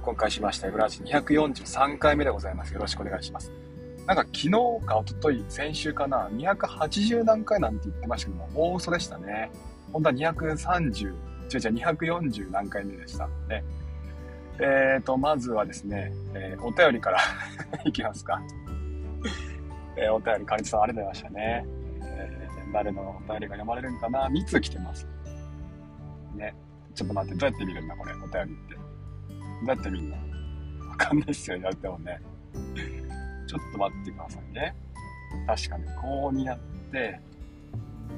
録音開しました。エブラジ243回目でございます。よろしくお願いします。なんか昨日か一昨日先週かな、280何回なんて言ってましたけども、大嘘でしたね。本当は230、違う違う、240何回目でしたね。えーと、まずはですね、えー、お便りから いきますか。えー、お便り、かりさんありがとうございましたね。えー、誰のお便りが読まれるんかな ?2 通来てます。ね。ちょっと待って、どうやって見るんだ、これ、お便りって。どうやって見んのわかんないっすよ、やってもね。ちょっと待ってくださいね。確かに、こうにやって、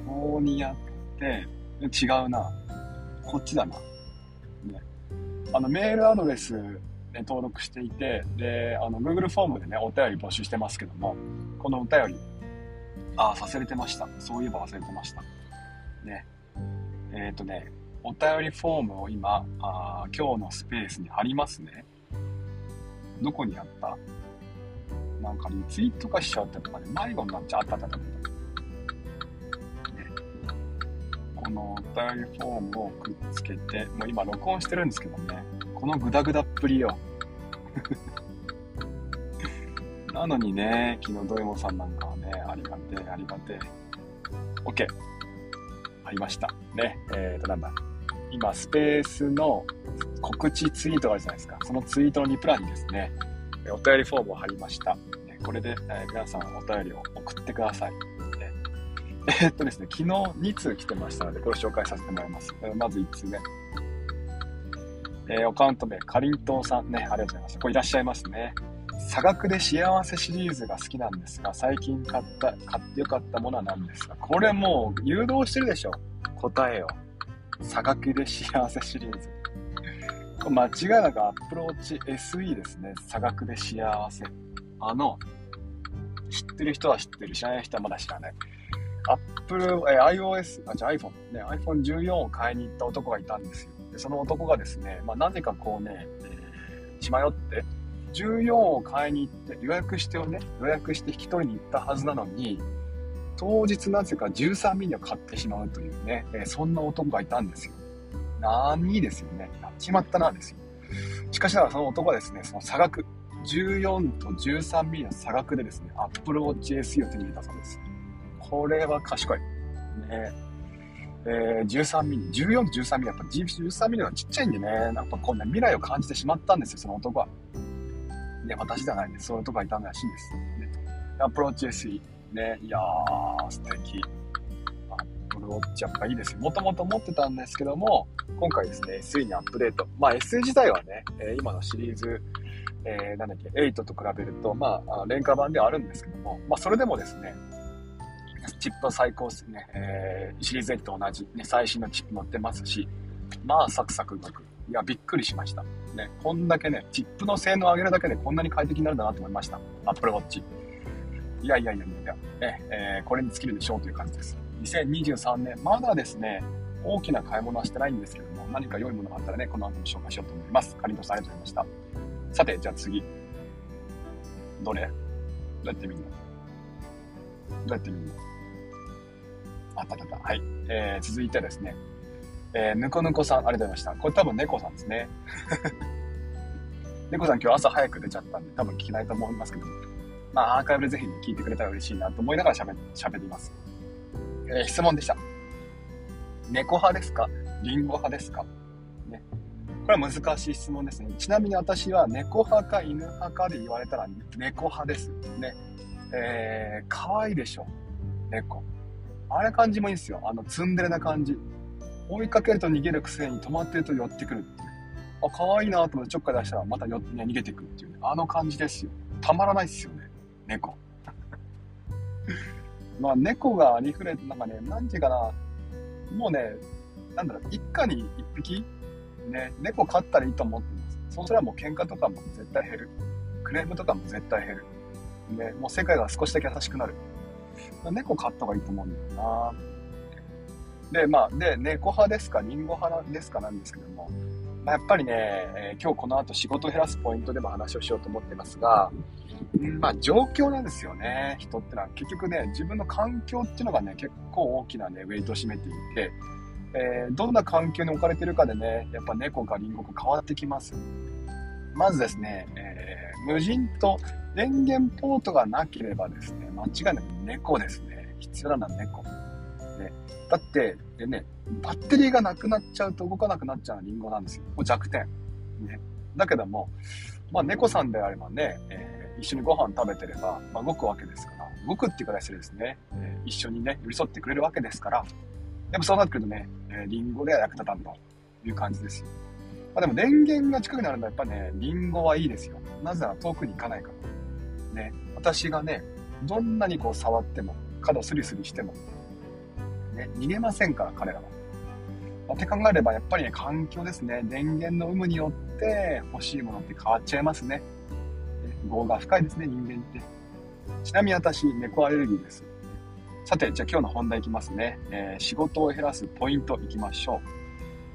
こうにやって、違うな。こっちだな。ね。あの、メールアドレスで登録していて、で、あの、Google フォームでね、お便り募集してますけども、このお便り、あ、忘れてました。そういえば忘れてました。ね。えっ、ー、とね、お便りフォームを今、あ今日のスペースに貼りますね。どこにあった？なんかリツイートかしちゃったとかね、迷子になっちゃったったった。ね、このお便りフォームをくっつけて、もう今録音してるんですけどね、このグダグダっぷりよ。なのにね、昨日ドエモさんなんかはね、ありがてえ、ありがてえ。OK。ありました。ね、えーと、なんだ？今、スペースの告知ツイートがあるじゃないですか。そのツイートのリプランにですね、お便りフォームを貼りました。これで、え、皆さんお便りを送ってください。え、っとですね、昨日2通来てましたので、これを紹介させてもらいます。まず1通目。えー、アカウント名、かりんとうさんね、ありがとうございます。これいらっしゃいますね。差額で幸せシリーズが好きなんですが、最近買った、買ってよかったものは何ですか？これもう誘導してるでしょ答えを。差額で幸せシリーズ。間違いなくアプローチ SE ですね。差額で幸せ。あの、知ってる人は知ってる、知らない人はまだ知らない。Apple、え iOS、あ、じゃ iPhone、ね、iPhone14 を買いに行った男がいたんですよ。でその男がですね、まあ、なぜかこうね、えー、血迷って、14を買いに行って、予約してをね、予約して引き取りに行ったはずなのに、当日なぜか13ミリを買ってしまうというね、えー、そんな男がいたんですよ。何ですよね。やっちまったな、ですよ。しかしながらその男はですね、その差額、14と 13mm の差額でですね、Apple Watch SE を手に入れたそうです。これは賢い。ねえー、13mm、14と 13mm、やっぱ 13mm はちっちゃいんでね、なんかこうね、未来を感じてしまったんですよ、その男は。で、私じゃないんです。そういう男がいたらしいんです。ね、Apple Watch SE。ね、いやー、素敵。Apple Watch やっぱいいですよ。もともと持ってたんですけども、今回ですね、SE にアップデート。まあ SE 自体はね、え今のシリーズえー、なんだっけ、8と比べると、まあ、廉価版ではあるんですけども、まあ、それでもですね、チップは最高ですね、えー、シリーズ8と同じ、ね、最新のチップ乗ってますし、まあ、サクサク動く。いや、びっくりしました。ね、こんだけね、チップの性能を上げるだけでこんなに快適になるんだなと思いました。Apple Watch。いやいやいやいや、えー、これに尽きるでしょうという感じです。2023年、まだですね、大きな買い物はしてないんですけども、何か良いものがあったらね、この後に紹介しようと思います。かりんとさんありがとうございました。さて、じゃあ次。どれ？どうやって見るのどうやって見るのあったあった。はい。えー、続いてですね。えー、ぬこぬこさん、ありがとうございました。これ多分猫さんですね。猫さん今日朝早く出ちゃったんで、多分聞けないと思いますけども、まあアーカイブでぜひ、聞いてくれたら嬉しいなと思いながら喋喋ります。えー、質問でした。猫派ですか？リンゴ派ですか？ね。これは難しい質問ですね。ちなみに私は猫派か犬派かで言われたら猫派です。ね。えー、可愛いでしょ。猫。あれ感じもいいんですよ。あの、ツンデレな感じ。追いかけると逃げるくせに止まってると寄ってくる。あ、可愛いなと思ってちょっかい出したらまたよ、ね、逃げてくるっていう、ね、あの感じですよ。たまらないっすよね。猫。まあ、猫がありふれて、なんかね、なんていうかな、もうね、なんだろう、一家に一匹？ね、猫飼ったらいいと思ってます。そうすればもう喧嘩とかも絶対減る。クレームとかも絶対減る。ね、もう世界が少しだけ優しくなる。猫飼った方がいいと思うんだよな。で、まあ、で、猫派ですか、リンゴ派ですか？なんですけども、まあ、やっぱりね、えー、今日この後仕事を減らすポイントでも話をしようと思ってますが、んまあ、状況なんですよね。人ってのは結局ね、自分の環境っていうのがね、結構大きなね、ウェイトを占めていて、えー、どんな環境に置かれてるかでね、やっぱ猫かリンゴか変わってきます。まずですね、えー、無人と電源ポートがなければですね、間違いなく猫ですね。必要なのは猫。ね、だって、でね、バッテリーがなくなっちゃうと動かなくなっちゃうのはリンゴなんですよ。もう弱点。ね。だけども、まあ猫さんであればね、えー、一緒にご飯食べてれば、まあ、動くわけですから、動くっていう形でですね、えー、一緒にね、寄り添ってくれるわけですから、でもそうなってくるとね、えー、リンゴでは役立たんという感じですよ。まあ、でも電源が近くになるとやっぱね、リンゴはいいですよ。なぜなら遠くに行かないから。ね、私がね、どんなにこう触っても、角スリスリしても、ね、逃げませんから、彼らは。って考えれば、やっぱりね、環境ですね。電源の有無によって欲しいものって変わっちゃいますね。業が深いですね、人間って。ちなみに私、猫アレルギーです。さて、じゃあ今日の本題いきますね。えー、仕事を減らすポイントいきましょう。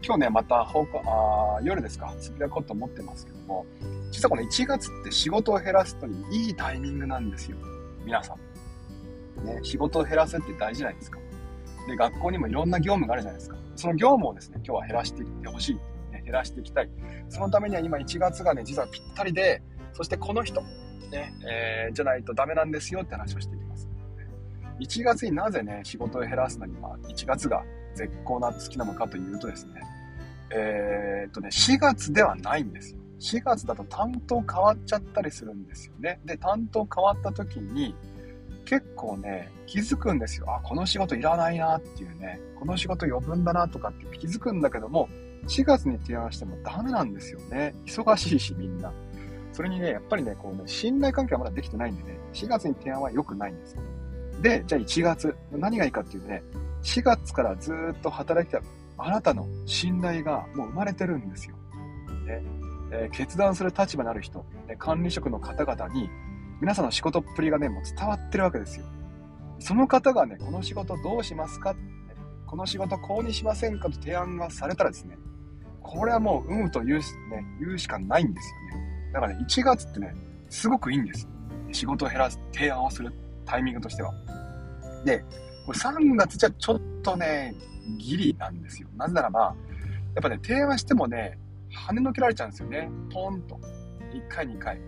今日ね、また放課あ夜ですか、つぶやこうと思ってますけども、実はこの1月って仕事を減らすのにいいタイミングなんですよ。皆さん。ね、仕事を減らすって大事じゃないですか。で、学校にもいろんな業務があるじゃないですか。その業務をですね、今日は減らしていってほしい、ね。減らしていきたい。そのためには今1月がね、実はぴったりで、そしてこの人、ね、えー、じゃないとダメなんですよって話をしていきます。1月になぜね、仕事を減らすのに、まあ、1月が絶好な月なのかというとですね、えー、っとね、4月ではないんですよ。4月だと担当変わっちゃったりするんですよね。で、担当変わった時に、結構ね、気づくんですよ。あ、この仕事いらないなっていうね、この仕事余分だなとかって気づくんだけども、4月に提案してもダメなんですよね。忙しいし、みんな。それにね、やっぱりね、こうね、信頼関係はまだできてないんでね、4月に提案は良くないんですよ。で、じゃあ1月、何がいいかっていうとね、4月からずっと働きたあなたの信頼がもう生まれてるんですよ。ねえー、決断する立場にある人、ね、管理職の方々に、皆さんの仕事っぷりがね、もう伝わってるわけですよ。その方がね、この仕事どうしますか、ね、この仕事こうにしませんかと提案がされたらですね、これはもう、うんと言う,、ね、言うしかないんですよね。だからね、1月ってね、すごくいいんです。仕事を減らす提案をするタイミングとしては。で、これ3月じゃちょっとね、ギリなんですよ。なぜならば、やっぱね、提案してもね、跳ねのけられちゃうんですよね。ポンと。1回、2回。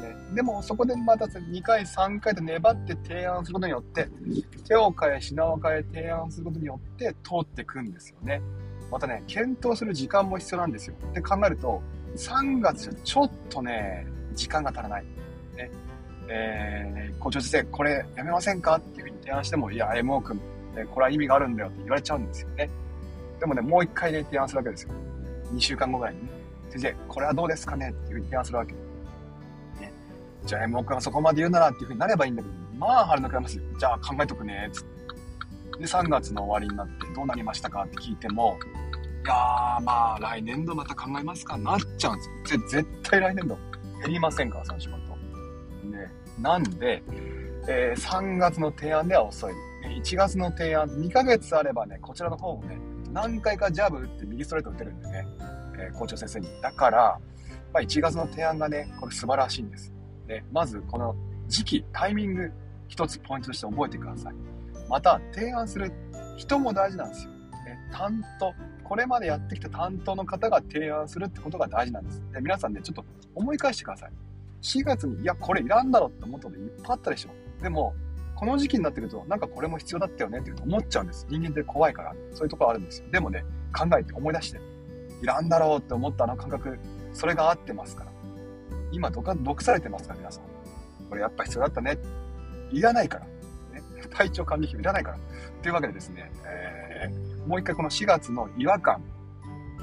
ね、でも、そこでまた2回、3回と粘って提案することによって、手を変え、品を変え、提案することによって通ってくんですよね。またね、検討する時間も必要なんですよ。って考えると、3月ちょっとね、時間が足らない。ね。えー、校長先生、これやめませんか？っていうふうに提案しても、いや、MO 君、これは意味があるんだよって言われちゃうんですよね。でもね、もう一回ね、提案するわけですよ。2週間後ぐらいにね、先生、これはどうですかね？っていうふうに提案するわけ。じゃあ、M 君がそこまで言うならっていうふうになればいいんだけど、まあ、腹抜かれますよ。じゃあ、考えとくね、つって。で、3月の終わりになってどうなりましたかって聞いても、いやー、まあ、来年度また考えますかなっちゃうんですよ。絶対来年度減りませんから、その仕事。ね、なんで、えー、3月の提案では遅い。1月の提案、2ヶ月あればね、こちらの方もね、何回かジャブ打って右ストレート打てるんでね、えー、校長先生に。だから、まあ、1月の提案がね、これ素晴らしいんです。で、まずこの時期、タイミング、一つポイントとして覚えてください。また、提案する人も大事なんですよ。ね、担当、これまでやってきた担当の方が提案するってことが大事なんです。で皆さんね、ちょっと思い返してください。4月に、いや、これいらんだろって思ったこといっぱいあったでしょ。でも、この時期になってくると、なんかこれも必要だったよねって思っちゃうんです。人間って怖いから、そういうところあるんですよ。でもね、考えて思い出して、いらんだろうって思ったあの感覚、それが合ってますから。今、毒されてますから、皆さん。これやっぱ必要だったね。いらないから。ね、体調管理費いらないから。というわけでですね、えー、もう一回この4月の違和感、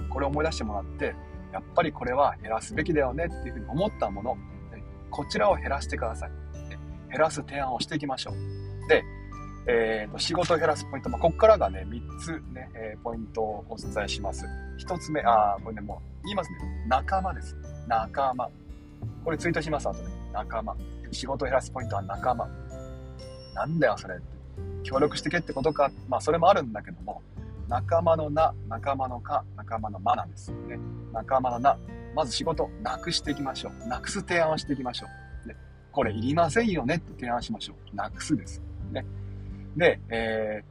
これを思い出してもらって、やっぱりこれは減らすべきだよねっていうふうに思ったもの、こちらを減らしてください。減らす提案をしていきましょう。で、えーと、仕事を減らすポイント、まあ、ここからがね、3つね、えー、ポイントをお伝えします。1つ目、あこれね、もう言いますね。仲間です。仲間。これツイートします、後で。仲間。仕事を減らすポイントは仲間。なんだよ、それって。協力してけってことか。まあ、それもあるんだけども、仲間のな、仲間のか、仲間の間なんですよね。仲間のな、まず仕事、なくしていきましょう。なくす提案をしていきましょう。ね、これいりませんよねって提案しましょう。なくすです。ね。で、え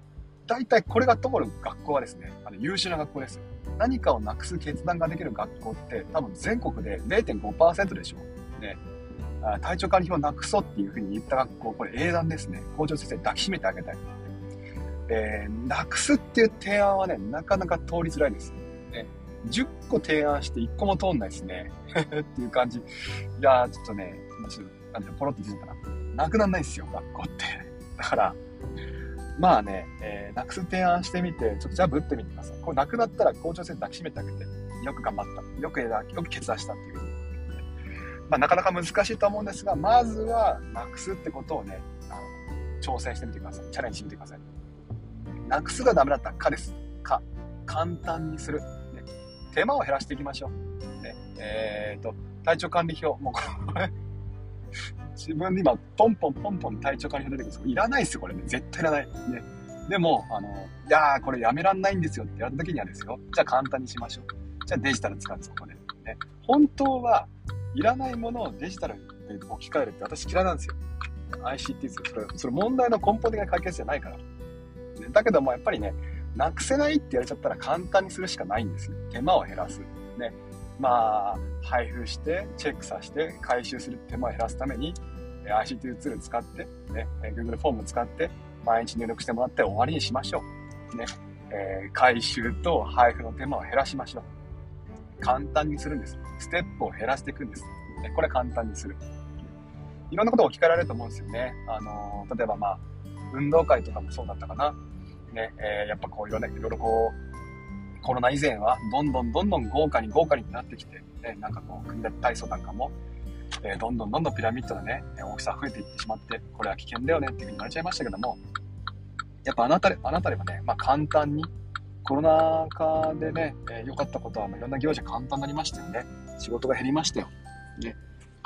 大体これが通る学校はですね、あの優秀な学校です。何かをなくす決断ができる学校って多分全国で0.5%でしょう。ね。体調管理表をなくそうっていうふうに言った学校、これ英断ですね。校長先生抱きしめてあげたい。えー、なくすっていう提案はね、なかなか通りづらいです。ね、10個提案して1個も通んないですね。っていう感じ。いやー、ちょっとね、ちょっと、なんで、ポロって言ってたな。なくなんないですよ、学校って。だから、まあね、えー、なくす提案してみて、ちょっとじゃあぶってみてください。これなくなったら校長先生抱きしめてあげて、よく頑張った。よく枝よく決断したっていうふうに。まあ、なかなか難しいと思うんですが、まずはなくすってことをね、あの挑戦してみてください。チャレンジしてみてください。なくすがダメだったら、かです。か。簡単にする。ね、手間を減らしていきましょう。ね、えっ、ー、と、体調管理表。もうこれ自分で今、ポンポンポンポン体調管理表出てくるんですいらないですよ、これね。絶対いらない。ね。でも、あの、いやー、これやめらんないんですよってやった時にはですよ。じゃあ簡単にしましょう。じゃあデジタル使うんです、ここで。ね。本当はいらないものをデジタルで置き換えるって私嫌いなんですよ。ICT ですよ。それ、それ問題の根本的な解決じゃないから。ねだけどもやっぱりね、なくせないって言われちゃったら簡単にするしかないんですよ。手間を減らす。ね。まあ、配布して、チェックさせて、回収する手間を減らすために、ICT ツール使って、ね、Google フォーム使って、毎日入力してもらって終わりにしましょう。ね。えー、回収と配布の手間を減らしましょう。簡単にするんです。ステップを減らしていくんです。ね、これ簡単にする。いろんなことを置き換えられると思うんですよね。あの例えばまあ、運動会とかもそうだったかな。ね、えー、やっぱこういろ,、ね、いろいろこう、コロナ以前はどんどんどんどん豪華に豪華になってきて、ね、なんかこう、組立体操なんかも、え、どんどんどんどんピラミッドのね、大きさ増えていってしまって、これは危険だよねっていうふうに言われちゃいましたけども、やっぱあなたあなたではね、まあ簡単に、コロナ禍でね、良、えー、かったことはま、いろんな行事簡単になりましたよね。仕事が減りましたよ。ね。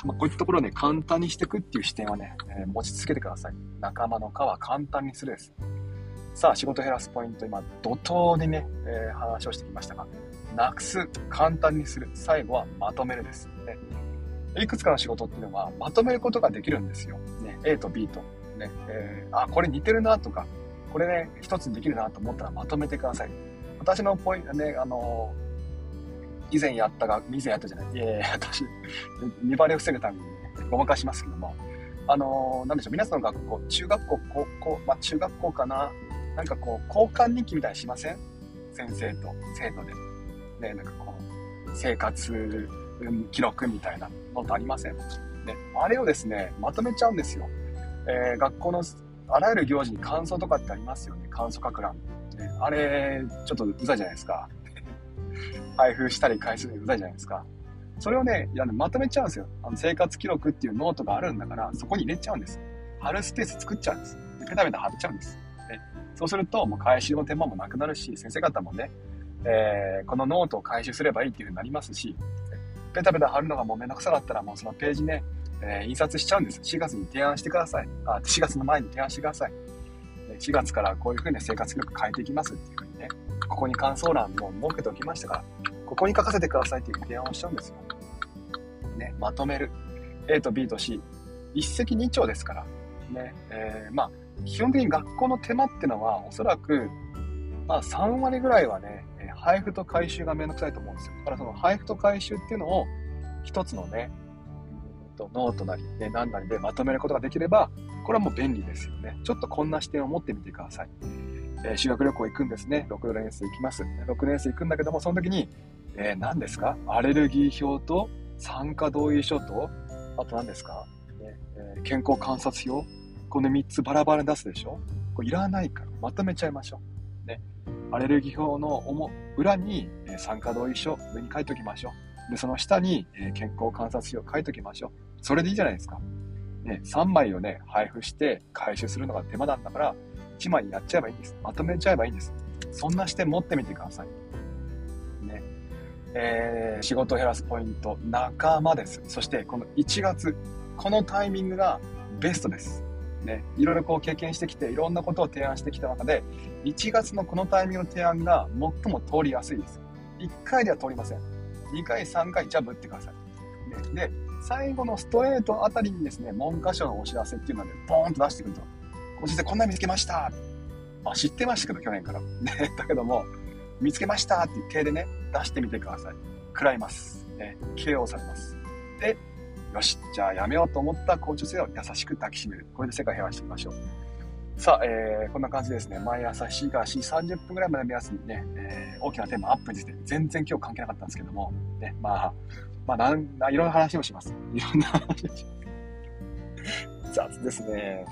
まあ、こういったところをね、簡単にしていくっていう視点はね、えー、持ち続けてください。仲間の皮簡単にするです。さあ、仕事減らすポイント、今、怒涛にね、えー、話をしてきましたが、なくす、簡単にする、最後はまとめるです。ね、いくつかの仕事っていうのは、まとめることができるんですよ。ね、A と B と。ね、えー、あ、これ似てるなとか、これね、一つにできるなと思ったらまとめてください。私のポイントね、あのー、以前やったが、以前やったじゃない、いやいや、私、見バレを防ぐために、ね、ごまかしますけども、あのー、なんでしょう、皆さんの学校、中学校、高校、まあ、中学校かな、なんかこう、交換日記みたいにしません？先生と生徒で。ね、なんかこう、生活記録みたいなのってありません？ね、あれをですね、まとめちゃうんですよ。えー、学校のあらゆる行事に感想とかってありますよね。感想書く欄。ね、あれ、ちょっとうざいじゃないですか。配布したり返すのうざいじゃないですか。それをね、いやまとめちゃうんですよ。あの生活記録っていうノートがあるんだから、そこに入れちゃうんです。貼るスペース作っちゃうんです。ペタペタ貼っちゃうんです。そうすると、もう回収の手間もなくなるし、先生方もね、えー、このノートを回収すればいいっていう風になりますし、ペタペタ貼るのがもうめんどくさかったら、もうそのページね、えー、印刷しちゃうんです。4月に提案してください。あ、4月の前に提案してください。4月からこういう風に生活記録変えていきますっていう風にね、ここに感想欄も設けておきましたから、ここに書かせてくださいっていう提案をしちゃうんですよ。ね、まとめる。A と B と C。一石二鳥ですから。ね、えー、まあ、基本的に学校の手間ってのは、おそらく、まあ3割ぐらいはね、配布と回収がめんどくさいと思うんですよ。だからその配布と回収っていうのを一つのね、ノートなり、ね、何なりでまとめることができれば、これはもう便利ですよね。ちょっとこんな視点を持ってみてください。えー、修学旅行行くんですね。6年生行きます。6年生行くんだけども、その時に、えー、何ですか？アレルギー表と参加同意書と、あと何ですか、ねえー、健康観察表この3つバラバラに出すでしょ？これいらないからまとめちゃいましょう。ね。アレルギー表の裏に、え参加同意書上に書いておきましょう。で、その下に、え健康観察表を書いておきましょう。それでいいじゃないですか。ね、3枚をね、配布して回収するのが手間なんだから、1枚やっちゃえばいいんです。まとめちゃえばいいんです。そんな視点持ってみてください。ね。えー、仕事を減らすポイント、仲間です。そしてこの1月、このタイミングがベストです。ね、いろいろこう経験してきて、いろんなことを提案してきた中で、1月のこのタイミングの提案が最も通りやすいです。1回では通りません。2回、3回、じゃあぶってください。ね、で、最後のストレートあたりにですね、文科省のお知らせっていうので、ボーンと出してくると。おじさん、こんなに見つけましたあ、知ってましたけど、去年から。ね、だけども、見つけましたっていう系でね、出してみてください。食らいます。ね、KO されます。で、よし、じゃあやめようと思った校長先生を優しく抱きしめる。これで世界平和していきましょう。さあ、えー、こんな感じですね。毎朝4から4、30分ぐらいまで目安にね、えー、大きなテーマアップについて、全然今日関係なかったんですけども、ね、まあ、まあ、なん、いろんな話をします。いろんな話。雑ですね。ね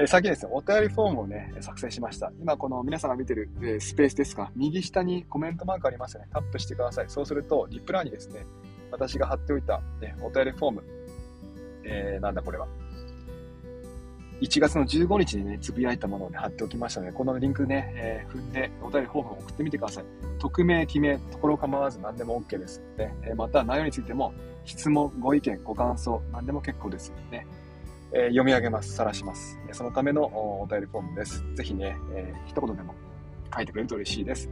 え先にですね、お便りフォームをね、作成しました。今、この皆さんが見てる、えスペースですか、右下にコメントマークありますよね。タップしてください。そうすると、リプランにですね、私が貼っておいた、ね、お便りフォーム、えー、なんだこれは。1月の15日にね、つぶやいたものを、ね、貼っておきましたので、このリンクね、えー、踏んで、お便りフォームを送ってみてください。匿名、記名、ところ構わず何でも OK です。ね、えまた、内容についても、質問、ご意見、ご感想、何でも結構です。ね、えー、読み上げます、晒します。そのためのお便りフォームです。ぜひね、えー、一言でも書いてくれると嬉しいです。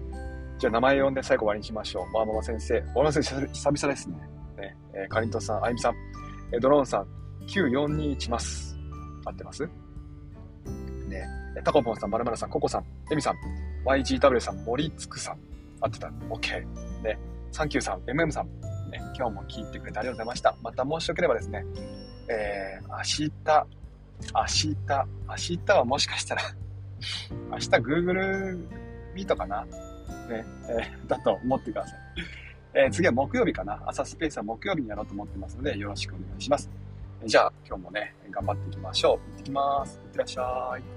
じゃあ名前呼んで最後終わりにしましょう。まあ、ママ先生。ママ先生、久々ですね。ねえー、かりんとさん、あゆみさん、えー、ドローンさん、9421ます。合ってます？ねタコポンさん、まるまるさん、ココさん、エミさん、YGW さん、森つくさん。合ってた。OK。ね、サンキューさん、MM さん。ね、今日も聞いてくれてありがとうございました。またもしよければですね、えー、明日、明日、明日はもしかしたら 明日 Google Meet かな？ね、えー、だと思ってください。えー、次は木曜日かな。朝スペースは木曜日にやろうと思ってますので、よろしくお願いします。じゃあ、今日もね、頑張っていきましょう。行ってきます。いってらっしゃい。